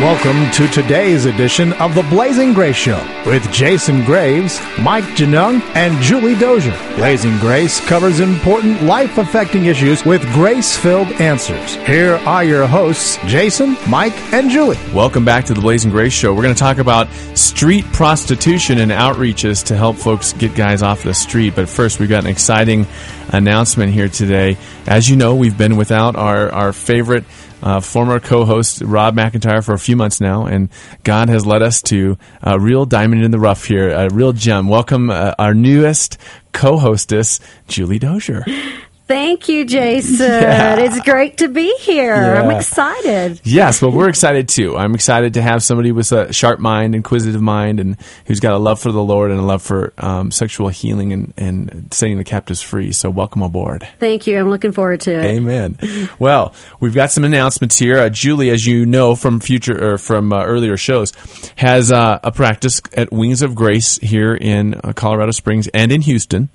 Welcome to today's edition of the Blazing Grace Show with Jason Graves, Mike Genung, and Julie Dozier. Blazing Grace covers important life affecting issues with grace filled answers. Here are your hosts, Jason, Mike, and Julie. Welcome back to the Blazing Grace Show. We're going to talk about street prostitution and outreaches to help folks get guys off the street. But first, we've got an exciting announcement here today. As you know, we've been without our, our favorite uh, former co-host Rob McIntyre for a few months now, and God has led us to a real diamond in the rough here, a real gem. Welcome uh, our newest co-hostess, Julie Dozier. Thank you, Jason. Yeah. It's great to be here. Yeah. I'm excited. Yes, well, we're excited too. I'm excited to have somebody with a sharp mind, inquisitive mind, and who's got a love for the Lord and a love for um, sexual healing and, and setting the captives free. So, welcome aboard. Thank you. I'm looking forward to it. Amen. well, we've got some announcements here. Uh, Julie, as you know from future or from uh, earlier shows, has uh, a practice at Wings of Grace here in uh, Colorado Springs and in Houston,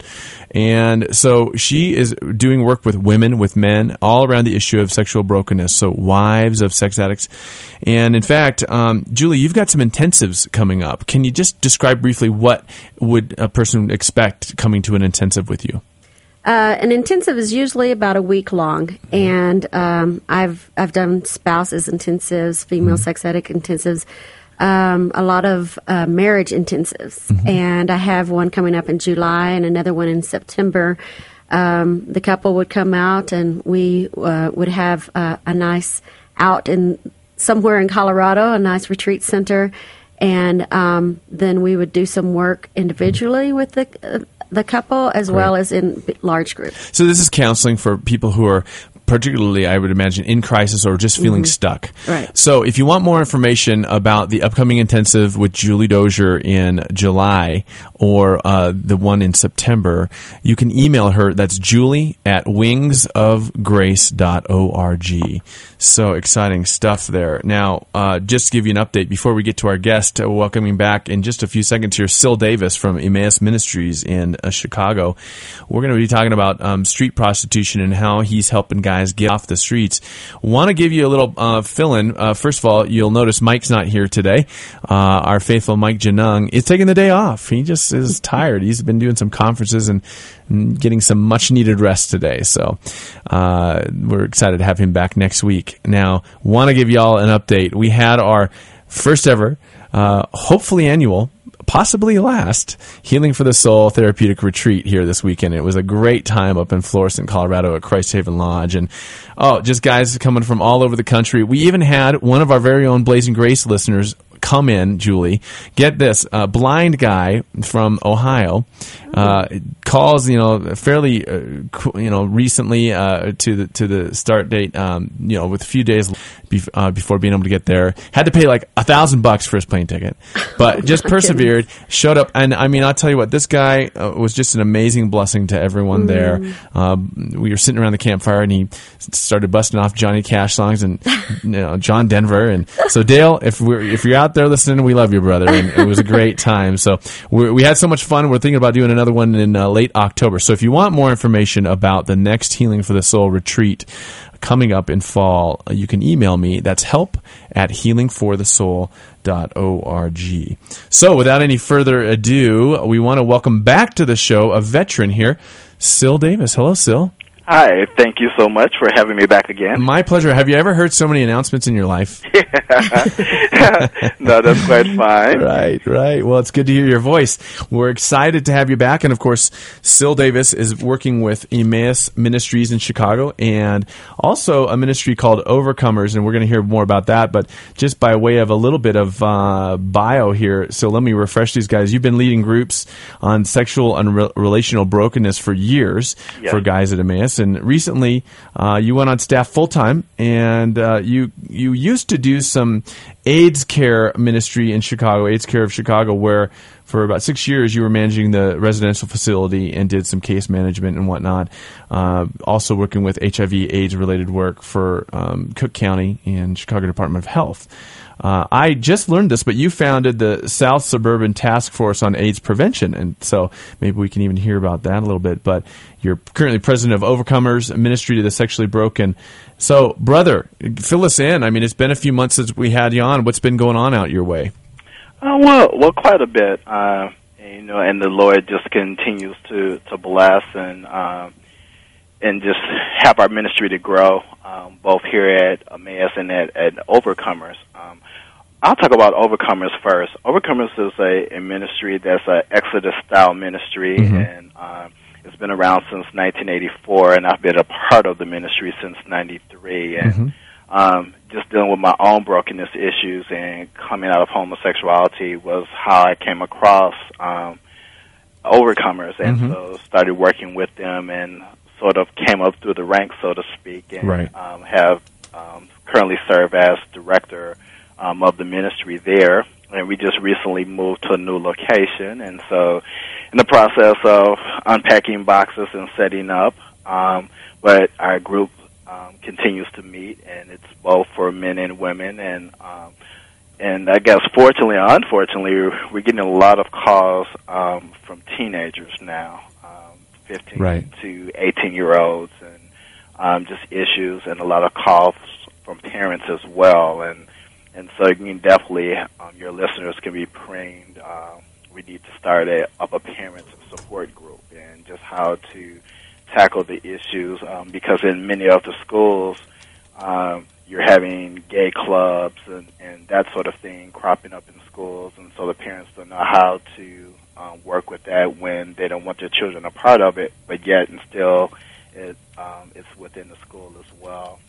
and so she is doing work with women, with men, all around the issue of sexual brokenness. So, wives of sex addicts. And in fact, um, Julie, you've got some intensives coming up. Can you just describe briefly what would a person expect coming to an intensive with you? Uh, an intensive is usually about a week long, and um, I've I've done spouses intensives, female mm-hmm. sex addict intensives, um, a lot of uh, marriage intensives, mm-hmm. and I have one coming up in July and another one in September um, the couple would come out and we uh, would have uh, a nice out in somewhere in Colorado, a nice retreat center, and um, then we would do some work individually with the. Uh, the couple as Great. well as in large groups. So this is counseling for people who are particularly, I would imagine, in crisis or just feeling mm-hmm. stuck. Right. So, if you want more information about the upcoming intensive with Julie Dozier in July or uh, the one in September, you can email her. That's Julie at wingsofgrace.org. So exciting stuff there. Now, uh, just to give you an update before we get to our guest, uh, welcoming back in just a few seconds here, Sil Davis from Emmaus Ministries in uh, Chicago. We're going to be talking about um, street prostitution and how he's helping guys get off the streets. Want to give you a little uh, fill in. Uh, first of all, you'll notice Mike's not here today. Uh, our faithful Mike Genung is taking the day off. He just is tired. He's been doing some conferences and getting some much needed rest today. So we're excited to have him back next week. Now, want to give y'all an update. We had our first ever, uh, hopefully annual, possibly last Healing for the Soul therapeutic retreat here this weekend. It was a great time up in Florissant, Colorado at Christ Haven Lodge. And oh, just guys coming from all over the country. We even had one of our very own Blazing Grace listeners come in, Julie. Get this: a blind guy from Ohio uh, calls, you know, fairly, uh, you know, recently uh, to the to the start date, um, you know, with a few days bef- uh, before being able to get there. Had to pay like a thousand bucks for his plane ticket, but just persevered. Showed up, and I mean, I'll tell you what, this guy uh, was just an amazing blessing to everyone mm. there. Um, we were sitting around the campfire, and he started busting off Johnny Cash songs and you know John Denver, and so Dale, if we're if you're out there listening, we love you, brother, and it was a great time. So we had so much fun. We're thinking about doing another one in uh, late October. So if you want more information about the next Healing for the Soul retreat coming up in fall, uh, you can email me. That's help at healingforthesoul.org. So without any further ado, we want to welcome back to the show a veteran here, Sil Davis. Hello, Sil. Hi, thank you so much for having me back again. My pleasure. Have you ever heard so many announcements in your life? no, that's quite fine. Right, right. Well, it's good to hear your voice. We're excited to have you back. And of course, Sil Davis is working with Emmaus Ministries in Chicago and also a ministry called Overcomers. And we're going to hear more about that. But just by way of a little bit of uh, bio here, so let me refresh these guys. You've been leading groups on sexual and re- relational brokenness for years yes. for guys at Emmaus and recently uh, you went on staff full time, and uh, you you used to do some AIDS care ministry in Chicago, AIDS care of Chicago, where for about six years, you were managing the residential facility and did some case management and whatnot. Uh, also working with HIV/AIDS related work for um, Cook County and Chicago Department of Health. Uh, I just learned this, but you founded the South Suburban Task Force on AIDS Prevention, and so maybe we can even hear about that a little bit. But you're currently president of Overcomers Ministry to the Sexually Broken. So, brother, fill us in. I mean, it's been a few months since we had you on. What's been going on out your way? Uh, well, well, quite a bit. Uh, you know, and the Lord just continues to to bless and uh, and just have our ministry to grow, um, both here at Emmaus and at, at Overcomers. Um, I'll talk about Overcomers first. Overcomers is a, a ministry that's an Exodus style ministry, mm-hmm. and uh, it's been around since 1984, and I've been a part of the ministry since '93, and mm-hmm. um, just dealing with my own brokenness issues and coming out of homosexuality was how I came across um, Overcomers, and mm-hmm. so started working with them and sort of came up through the ranks, so to speak, and right. um, have um, currently serve as director um, of the ministry there. And we just recently moved to a new location, and so in the process of unpacking boxes and setting up. Um, but our group um, continues to meet, and it's both for men and women, and um, and I guess fortunately or unfortunately, we're getting a lot of calls um, from teenagers now, um, 15 right. to 18 year olds, and um, just issues, and a lot of calls from parents as well, and and so you can definitely um, your listeners can be praying. Uh, we need to start a, up a parent support group and just how to tackle the issues um, because in many of the schools um, you're having gay clubs and, and that sort of thing cropping up in schools and so the parents don't know how to um, work with that when they don't want their children a part of it but yet and still it, um, it's within the school as well.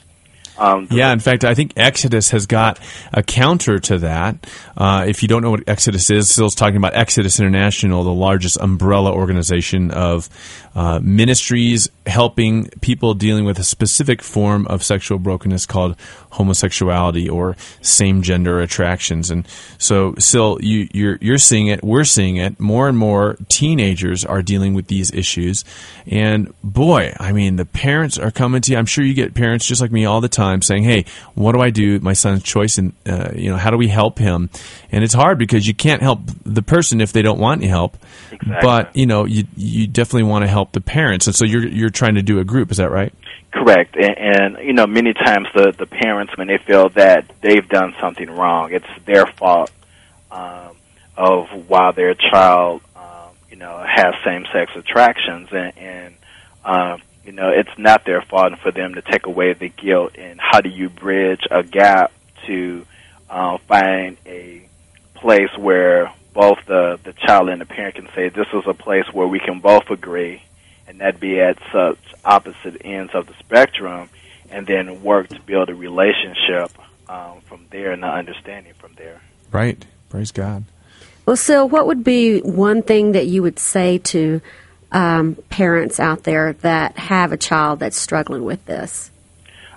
Um, yeah, in fact, I think Exodus has got a counter to that. Uh, if you don't know what Exodus is, Sil's talking about Exodus International, the largest umbrella organization of uh, ministries helping people dealing with a specific form of sexual brokenness called homosexuality or same gender attractions. And so, Sill, you, you're, you're seeing it, we're seeing it. More and more teenagers are dealing with these issues. And boy, I mean, the parents are coming to you. I'm sure you get parents just like me all the time saying, Hey, what do I do? My son's choice, and, uh, you know, how do we help him? And it's hard because you can't help the person if they don't want any help. Exactly. But, you know, you, you definitely want to help the parents. And so you're, you're trying to do a group. Is that right? Correct, and, and you know, many times the the parents when they feel that they've done something wrong, it's their fault um, of why their child, um, you know, has same sex attractions, and, and um, you know, it's not their fault, and for them to take away the guilt. And how do you bridge a gap to uh, find a place where both the the child and the parent can say, "This is a place where we can both agree." and that be at such opposite ends of the spectrum, and then work to build a relationship um, from there and the understanding from there. Right. Praise God. Well, so what would be one thing that you would say to um, parents out there that have a child that's struggling with this?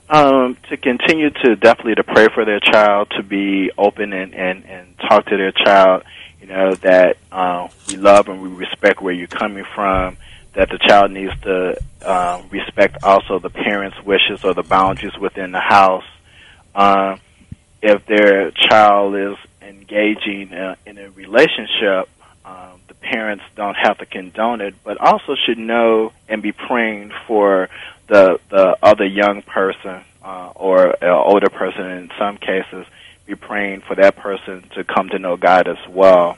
Um, to continue to definitely to pray for their child, to be open and, and, and talk to their child, you know, that uh, we love and we respect where you're coming from, that the child needs to uh, respect also the parents' wishes or the boundaries within the house. Uh, if their child is engaging uh, in a relationship, um, parents don't have to condone it, but also should know and be praying for the the other young person uh, or an older person. In some cases, be praying for that person to come to know God as well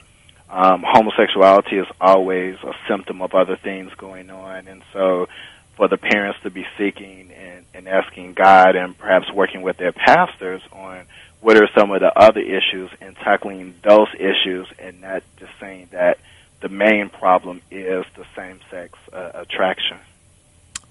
um, homosexuality is always a symptom of other things going on, and so for the parents to be seeking and, and asking God and perhaps working with their pastors on what are some of the other issues and tackling those issues and not just saying that the main problem is the same sex uh, attraction.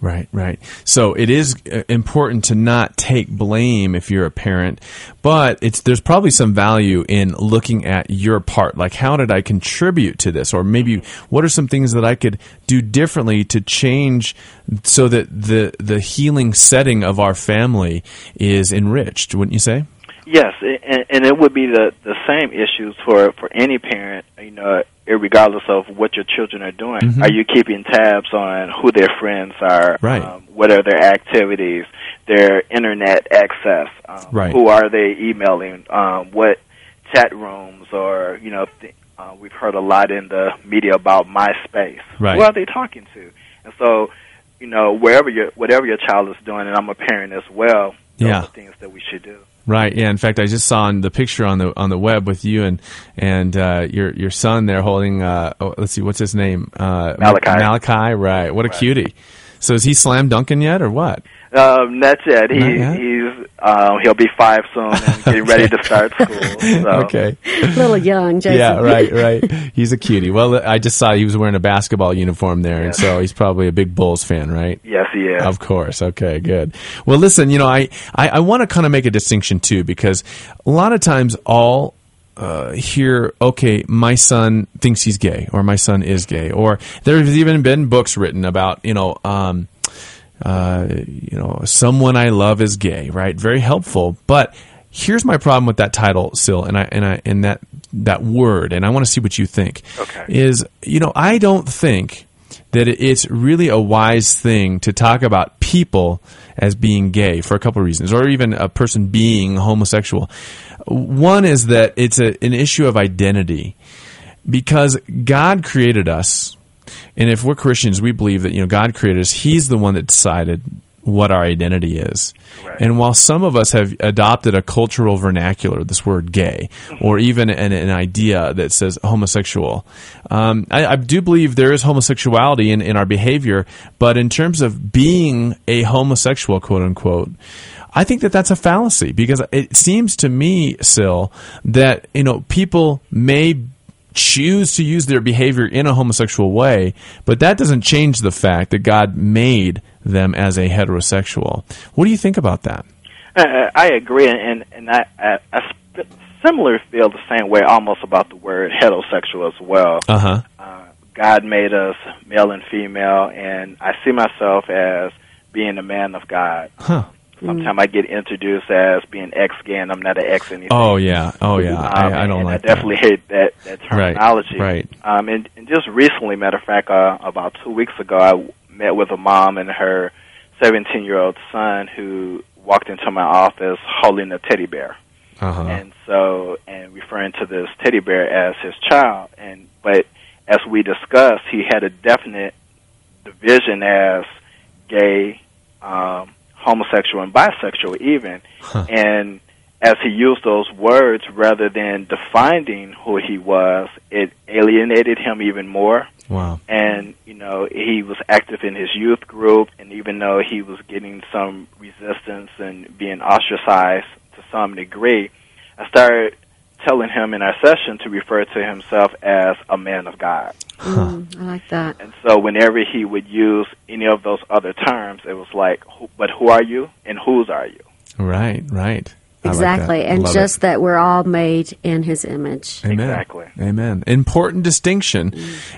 Right, right. So it is uh, important to not take blame if you're a parent, but it's there's probably some value in looking at your part. Like, how did I contribute to this, or maybe what are some things that I could do differently to change so that the the healing setting of our family is enriched? Wouldn't you say? Yes, and, and it would be the the same issues for for any parent. You know, regardless of what your children are doing. Mhm. Are you keeping tabs on who their friends are? Right. Um, what are their activities? Their internet access? Um, Right. Who are they emailing? Um, what chat rooms or you know? Th- uh, we've heard a lot in the media about MySpace. Right. Who are they talking to? And so, you know, wherever your whatever your child is doing, and I'm a parent as well. Those Yeah. are things that we should do. Right. Yeah. In fact, I just saw on the picture on the on the web with you and and uh, your your son there holding. Uh, oh, let's see, what's his name? Uh, Malachi. Malachi. Right. What a Right. cutie. So is he slam dunking yet, or what? Um, that's it. He, yet. He's um, he'll be five soon and getting ready to start school. So. Okay. A little young, Jason. Yeah. Right. Right. He's a cutie. Well, I just saw he was wearing a basketball uniform there, and so he's probably a big Bulls fan, right? Yes, he is. Of course. Okay, good. Well, listen, you know, I, I, I want to kind of make a distinction too, because a lot of times all uh, hear, okay, my son thinks he's gay, or my son is gay, or there's even been books written about, you know, um, uh, you know, someone I love is gay, right? Very helpful. But here's my problem with that title, Sil, and I and I and that that word, and I want to see what you think. Okay. Is you know, I don't think that it's really a wise thing to talk about people as being gay for a couple of reasons, or even a person being homosexual. One is that it's a, an issue of identity because God created us, and if we're Christians, we believe that you know God created us. He's the one that decided what our identity is. Right. And while some of us have adopted a cultural vernacular, this word gay, or even an, an idea that says homosexual, um, I, I do believe there is homosexuality in, in our behavior, but in terms of being a homosexual, quote unquote, I think that that's a fallacy because it seems to me, Sil, that you know people may choose to use their behavior in a homosexual way, but that doesn't change the fact that God made them as a heterosexual. What do you think about that? Uh, I agree, and and I I, I sp- similarly feel the same way almost about the word heterosexual as well. Uh huh. Uh, God made us male and female, and I see myself as being a man of God. Huh. Sometimes I get introduced as being ex gay, and I'm not an ex anything. Oh yeah. Oh yeah. Um, I, I don't and like I definitely hate that that terminology. right. Um, and, and just recently, matter of fact, uh, about two weeks ago, I met with a mom and her 17 year old son who walked into my office holding a teddy bear. Uh huh. and so and referring to this teddy bear as his child. And but as we discussed, he had a definite division as gay, um, homosexual, and bisexual, even. Huh. And as he used those words rather than defining who he was, it alienated him even more. Wow. And, you know, he was active in his youth group, and even though he was getting some resistance and being ostracized to some degree, I started telling him in our session to refer to himself as a man of God. Mm, I like that. And so whenever he would use any of those other terms, it was like, but who are you and whose are you? Right. Right. I like Exactly. and Love it. just that we're all made in his image. Amen. Exactly. Amen. Important distinction.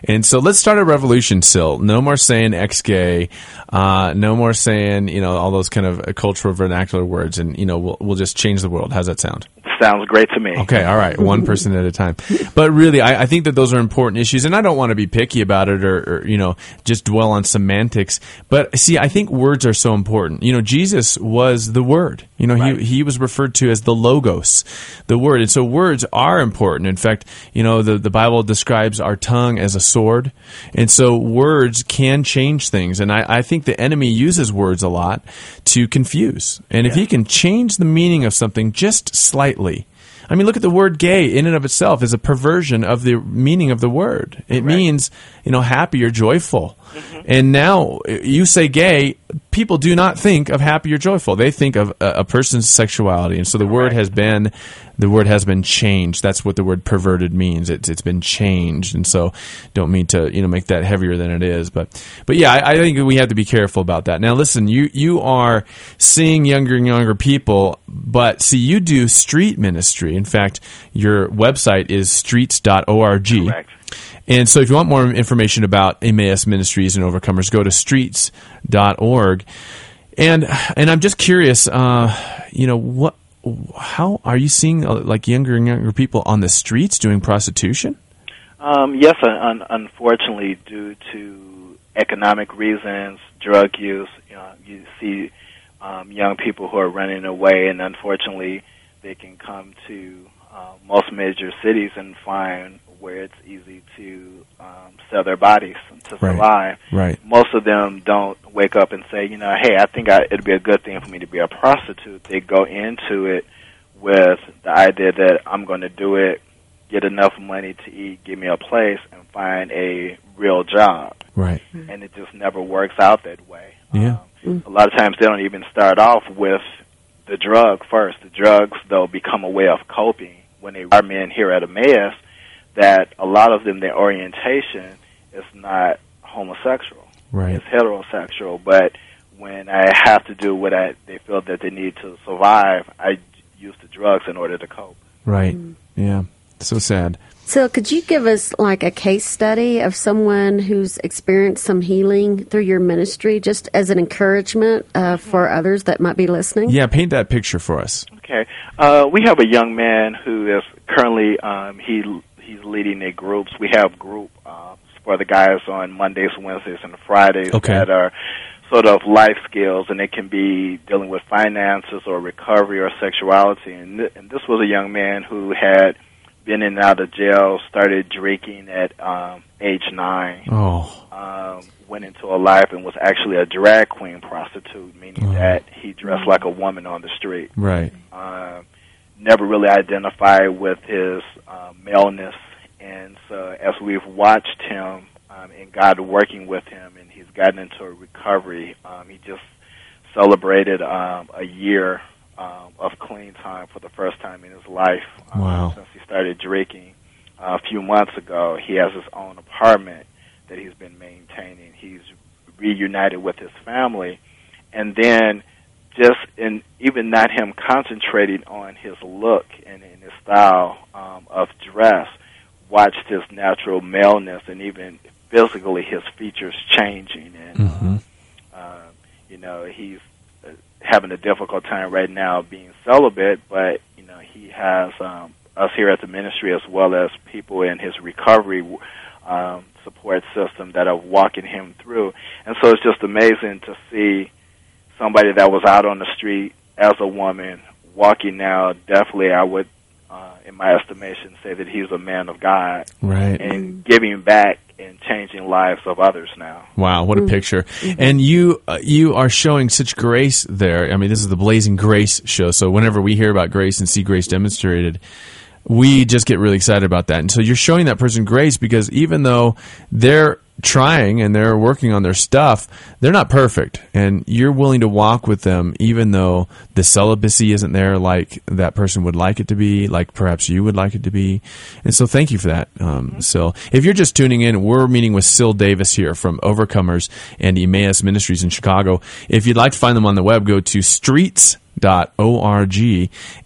And so let's start a revolution, Sil. No more saying ex gay. Uh, no more saying, you know, all those kind of uh, cultural vernacular words. And, you know, we'll, we'll just change the world. How's that sound? Sounds great to me. Okay, all right, one person at a time. But really, I, I think that those are important issues, and I don't want to be picky about it or, or you know just dwell on semantics. But see, I think words are so important. You know, Jesus was the Word. You know, Right. he he was referred to as the Logos, the Word, and so words are important. In fact, you know, the the Bible describes our tongue as a sword, and so words can change things. And I, I think the enemy uses words a lot to confuse. And if he can change the meaning of something just slightly. I mean, look at the word gay in and of itself is a perversion of the meaning of the word. It means, you know, happy or joyful. Mm-hmm. And now uh, you say gay, people do not think of happy or joyful. They think of a, a person's sexuality. And so the word has been, the word has been changed. That's what the word perverted means. It's, it's been changed. And so don't mean to, you know, make that heavier than it is. But, but yeah, I, I think we have to be careful about that. Now listen, you, you are seeing younger and younger people, but see, you do street ministry. In fact, your website is streets.org. Correct. And so if you want more information about Emmaus Ministries and Overcomers, go to streets.org. And and I'm just curious, uh, you know, what how are you seeing uh, like younger and younger people on the streets doing prostitution? Um, yes, un- unfortunately, due to economic reasons, drug use, you, know, you see um, young people who are running away, and unfortunately, they can come to uh, most major cities and find where it's easy to um, sell their bodies to Right. survive. Right. Most of them don't wake up and say, you know, hey, I think I, it'd be a good thing for me to be a prostitute. They go into it with the idea that I'm going to do it, get enough money to eat, give me a place, and find a real job. Right. And it just never works out that way. Yeah. Um, a lot of times they don't even start off with the drug first. The drugs, though, become a way of coping. When they are men here at Emmaus, that a lot of them, their orientation is not homosexual. Right. It's heterosexual. But when I have to do what I, they feel that they need to survive, I use the drugs in order to cope. Right. Yeah. So sad. So, could you give us like a case study of someone who's experienced some healing through your ministry, just as an encouragement uh, for others that might be listening? Yeah. Paint that picture for us. Okay. Uh, we have a young man who is currently um, he he's leading a groups. We have group uh, for the guys on Mondays, Wednesdays, and Fridays Okay. that are sort of life skills, and it can be dealing with finances or recovery or sexuality. And, th- and this was a young man who had been in and out of jail, started drinking at um, age nine Oh. um, went into a life and was actually a drag queen prostitute, meaning that he dressed like a woman on the street. Right. Um, never really identified with his um, maleness, and so as we've watched him um, and God working with him, and he's gotten into a recovery, um, he just celebrated um, a year um, of clean time for the first time in his life um, Wow. since he started drinking. Uh, a few months ago, he has his own apartment that he's been maintaining. He's reunited with his family, and then just in even not him concentrating on his look and, and his style um, of dress, watched his natural maleness and even physically his features changing. And hmm uh, you know he's uh, having a difficult time right now being celibate, but you know he has um, us here at the ministry as well as people in his recovery um, support system that are walking him through. And so it's just amazing to see somebody that was out on the street as a woman walking now. Definitely, I would, uh, in my estimation, say that he's a man of God Right. and giving back and changing lives of others now. Wow, what a picture! And you uh, you are showing such grace there. I mean, this is the Blazing Grace show, so whenever we hear about grace and see grace demonstrated, we just get really excited about that. And so you're showing that person grace because even though they're trying and they're working on their stuff, they're not perfect, and you're willing to walk with them even though the celibacy isn't there like that person would like it to be, like perhaps you would like it to be. And so thank you for that, um, Sil. If you're just tuning in, we're meeting with Sil Davis here from Overcomers and Emmaus Ministries in Chicago. If you'd like to find them on the web, go to streets.org.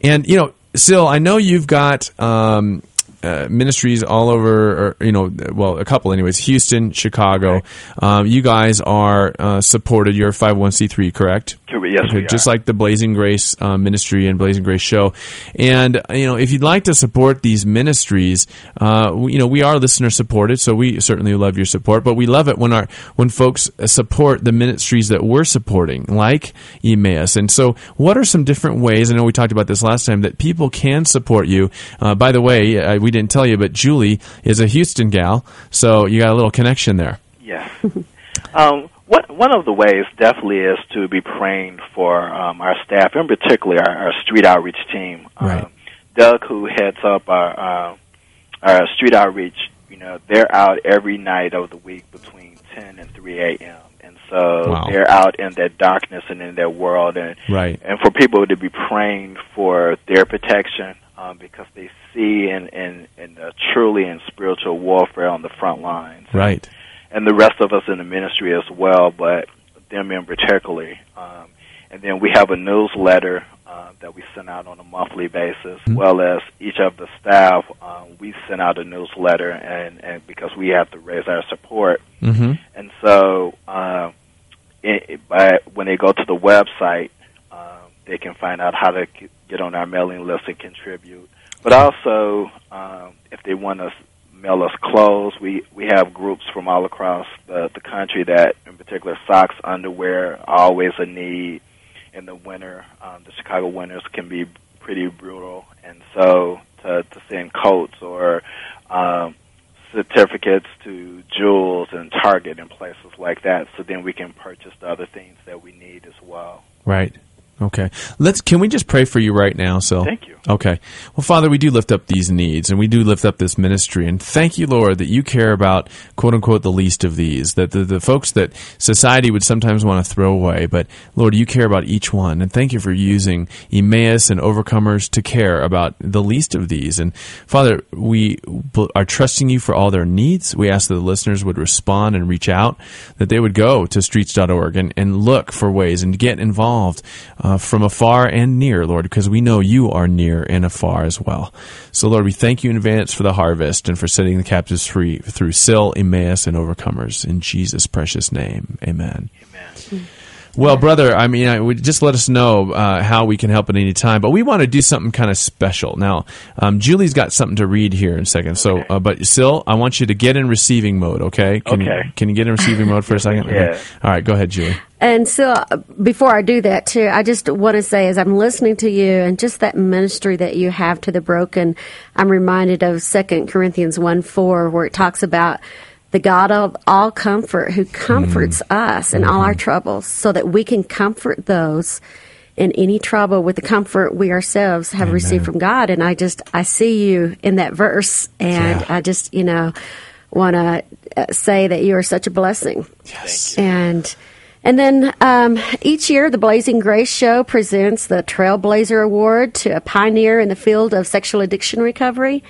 And, you know, Sil, I know you've got um, uh, ministries all over, or, you know, well, a couple anyways, Houston, Chicago. Um, you guys are uh, supported. You're a 501c3, correct? Yes, Okay, just like the Blazing Grace uh, ministry and Blazing Grace show. And uh, you know, if you'd like to support these ministries, uh, we, you know, we are listener supported, so we certainly love your support. But we love it when our when folks support the ministries that we're supporting, like Emmaus. And so, what are some different ways? I know we talked about this last time that people can support you. Uh, by the way, we didn't tell you, but Julie is a Houston gal, so you got a little connection there. Yes. um, what, one of the ways definitely is to be praying for um, our staff, in particular our, our street outreach team. Right. Um, Doug, who heads up our, uh, our street outreach, you know, they're out every night of the week between 10 and 3 a.m. And so Wow. they're out in that darkness and in that world. And, Right. and for people to be praying for their protection um, because they see in, in, in uh, truly in spiritual warfare on the front lines Right. and the rest of us in the ministry as well, but them in particularly. Um, and then we have a newsletter uh, that we send out on a monthly basis, as well as each of the staff. Um, we send out a newsletter, and, and because we have to raise our support, Mm-hmm. and so uh, it, by, when they go to the website, they can find out how to get on our mailing list and contribute. But also, um, if they want to mail us clothes, we we have groups from all across the the country that, in particular, socks, underwear, always a need in the winter. Um, the Chicago winters can be pretty brutal, and so to, to send coats or um, certificates to Jewels and Target and places like that, so then we can purchase the other things that we need as well. Right. Okay. Let's. Can we just pray for you right now? So. Thank you. Okay. Well, Father, we do lift up these needs and we do lift up this ministry. And thank you, Lord, that you care about, quote unquote, the least of these, that the, the folks that society would sometimes want to throw away. But, Lord, you care about each one. And thank you for using Emmaus and overcomers to care about the least of these. And, Father, we are trusting you for all their needs. We ask that the listeners would respond and reach out, that they would go to streets.org and, and look for ways and get involved uh, from afar and near, Lord, because we know you are near and afar as well. So, Lord, we thank you in advance for the harvest and for setting the captives free through SIL, Emmaus, and Overcomers. In Jesus' precious name, amen. Amen. Well, brother, I mean, I just let us know uh, how we can help at any time. But we want to do something kind of special. Now, um, Julie's got something to read here in a second. So, uh, but Sil, I want you to get in receiving mode. Okay? Can You, Okay. can you get in receiving mode for a second? Yeah. Okay. All right. Go ahead, Julie. And so, uh, before I do that, too, I just want to say, as I'm listening to you and just that ministry that you have to the broken, I'm reminded of Second Corinthians 1 4, where it talks about the God of all comfort who comforts us in all our troubles so that we can comfort those in any trouble with the comfort we ourselves have received from God. And I just, I see you in that verse, and Yeah. I just, you know, want to uh, say that you are such a blessing. Yes. And and then um, each year, the Blazing Grace Show presents the Trailblazer Award to a pioneer in the field of sexual addiction recovery.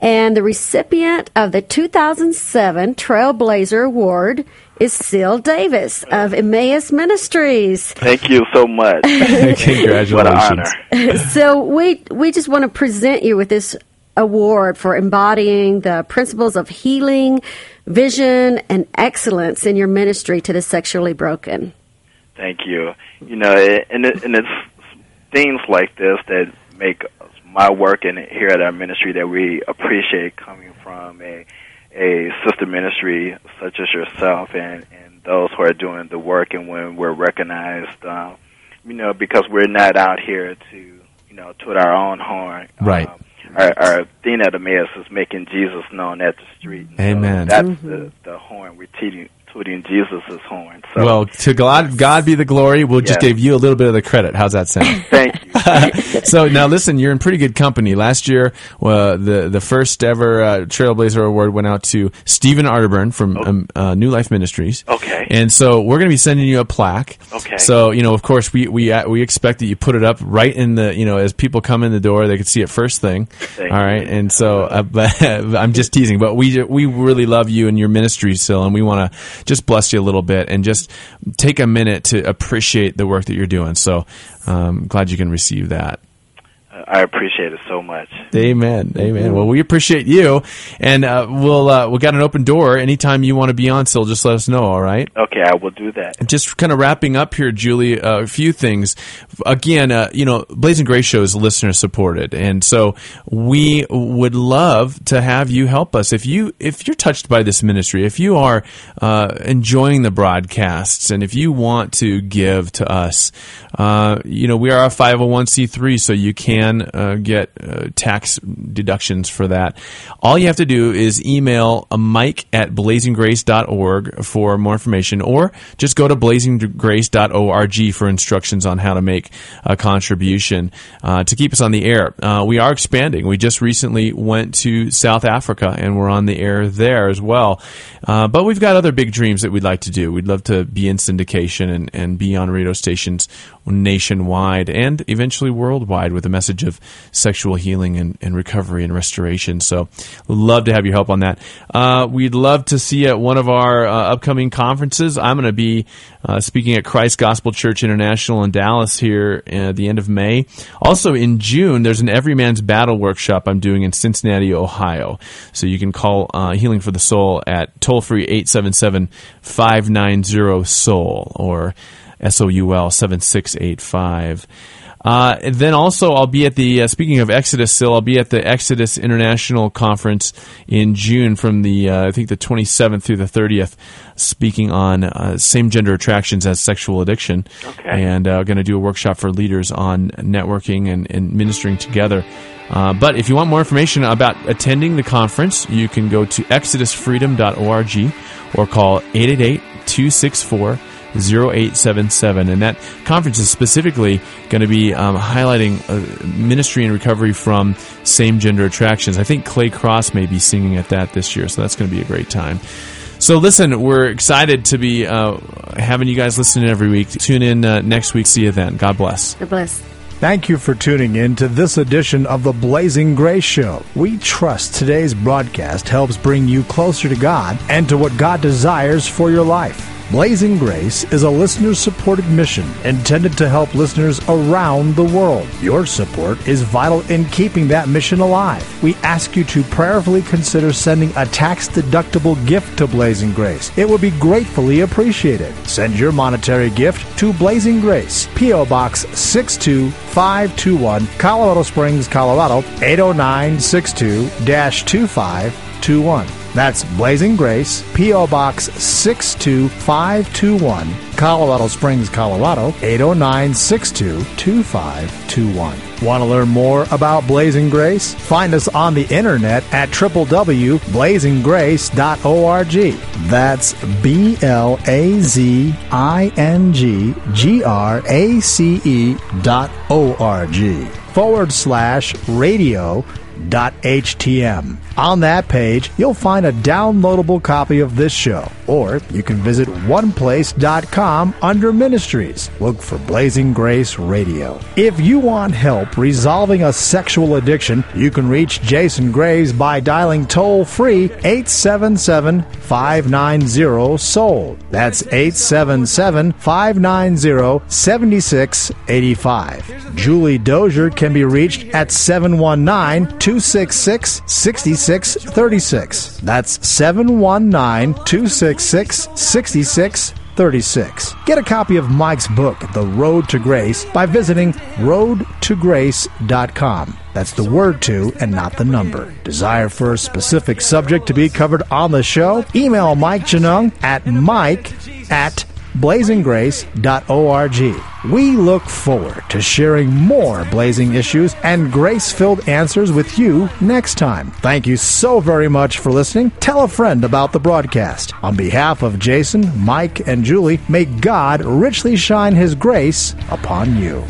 And the recipient of the 2007 Trailblazer Award is Sil Davis of Emmaus Ministries. Thank you so much. Congratulations. what an honor. so we we just want to present you with this award for embodying the principles of healing, vision, and excellence in your ministry to the sexually broken. Thank you. You know, and it, and it's things like this that make my work in here at our ministry that we appreciate coming from a a sister ministry such as yourself and and those who are doing the work and when we're recognized um you know because we're not out here to you know toot our own horn Right. um, our, our theme at Emmaus is making Jesus known at the street. And so Amen. that's mm-hmm. the, the horn. We're tooting, tooting Jesus' horn. So Well, to God, God be the glory. We'll just give you a little bit of the credit. How's that sound? thank you. so now listen, you're in pretty good company. Last year, uh, the the first ever uh, Trailblazer Award went out to Stephen Arterburn from um, uh, New Life Ministries. Oh. Okay. And so we're going to be sending you a plaque. Okay. So you know, of course, we we uh, we expect that you put it up right in the you know as people come in the door, they could see it first thing. Thank All right. you. And so uh, but I'm just teasing, but we we really love you and your ministry, Sil, and we want to just bless you a little bit and just take a minute to appreciate the work that you're doing. So um, glad you can receive that. I appreciate it so much. Amen. Amen. Well, we appreciate you, and uh, we'll uh, we got an open door. Anytime you want to be on, Sil, just let us know. All right. Okay, I will do that. Just kind of wrapping up here, Julie. Uh, a few things. Again, uh, you know, Blazing Grace Show is listener supported, and so we would love to have you help us. If you if you're touched by this ministry, if you are uh, enjoying the broadcasts, and if you want to give to us, uh, you know, we are a 501c3, so you can uh, get uh, tax deductions for that. All you have to do is email a mike at blazinggrace.org for more information, or just go to blazinggrace.org for instructions on how to make a contribution uh, to keep us on the air. Uh, we are expanding. We just recently went to South Africa, and we're on the air there as well. Uh, but we've got other big dreams that we'd like to do. We'd love to be in syndication and, and be on radio stations nationwide and eventually worldwide with a message of sexual healing and, and recovery and restoration. So, love to have your help on that. Uh, we'd love to see you at one of our uh, upcoming conferences. I'm going to be uh, speaking at Christ Gospel Church International in Dallas here at the end of May. Also in June, there's an Every Man's Battle workshop I'm doing in Cincinnati, Ohio. So you can call uh, Healing for the Soul at toll free 877 590 SOUL or S O U L 7685. Uh, and then also, I'll be at the, uh, speaking of Exodus still, I'll be at the Exodus International Conference in June from the, uh, I think the 27th through the 30th, speaking on uh, same gender attractions as sexual addiction. Okay. And uh, going to do a workshop for leaders on networking and, and ministering together. Uh, but if you want more information about attending the conference, you can go to exodusfreedom.org or call 888 264 0877. And that conference is specifically going to be um, highlighting uh, ministry and recovery from same gender attractions. I think Clay Crosse may be singing at that this year, so that's going to be a great time. So, listen, we're excited to be uh, having you guys listen in every week. Tune in uh, next week. See you then. God bless. God bless. Thank you for tuning in to this edition of the Blazing Grace Show. We trust today's broadcast helps bring you closer to God and to what God desires for your life. Blazing Grace is a listener supported mission intended to help listeners around the world. Your support is vital in keeping that mission alive. We ask you to prayerfully consider sending a tax deductible gift to Blazing Grace. It would be gratefully appreciated. Send your monetary gift to Blazing Grace, P.O. Box 62521, Colorado Springs, Colorado 80962 2521. That's Blazing Grace, P.O. Box 62521, Colorado Springs, Colorado 80962 2521. Want to learn more about Blazing Grace? Find us on the internet at www.blazinggrace.org. That's B L A Z I N G G R A C E dot O R G forward slash radio htm. On that page, you'll find a downloadable copy of this show, or you can visit oneplace.com under Ministries. Look for Blazing Grace Radio. If you want help resolving a sexual addiction, you can reach Jason Graves by dialing toll free 877 590 SOUL. That's 877 590 7685. Julie Dozier can be reached at 719 266 6636. That's 719 266 6636. Get a copy of Mike's book, The Road to Grace, by visiting roadtograce.com. That's the word to and not the number. Desire for a specific subject to be covered on the show? Email Mike Genung at mike at blazinggrace.org. We look forward to sharing more blazing issues and grace filled answers with you next time. Thank you so very much for listening. Tell a friend about the broadcast. On behalf of Jason, Mike, and Julie, may God richly shine his grace upon you.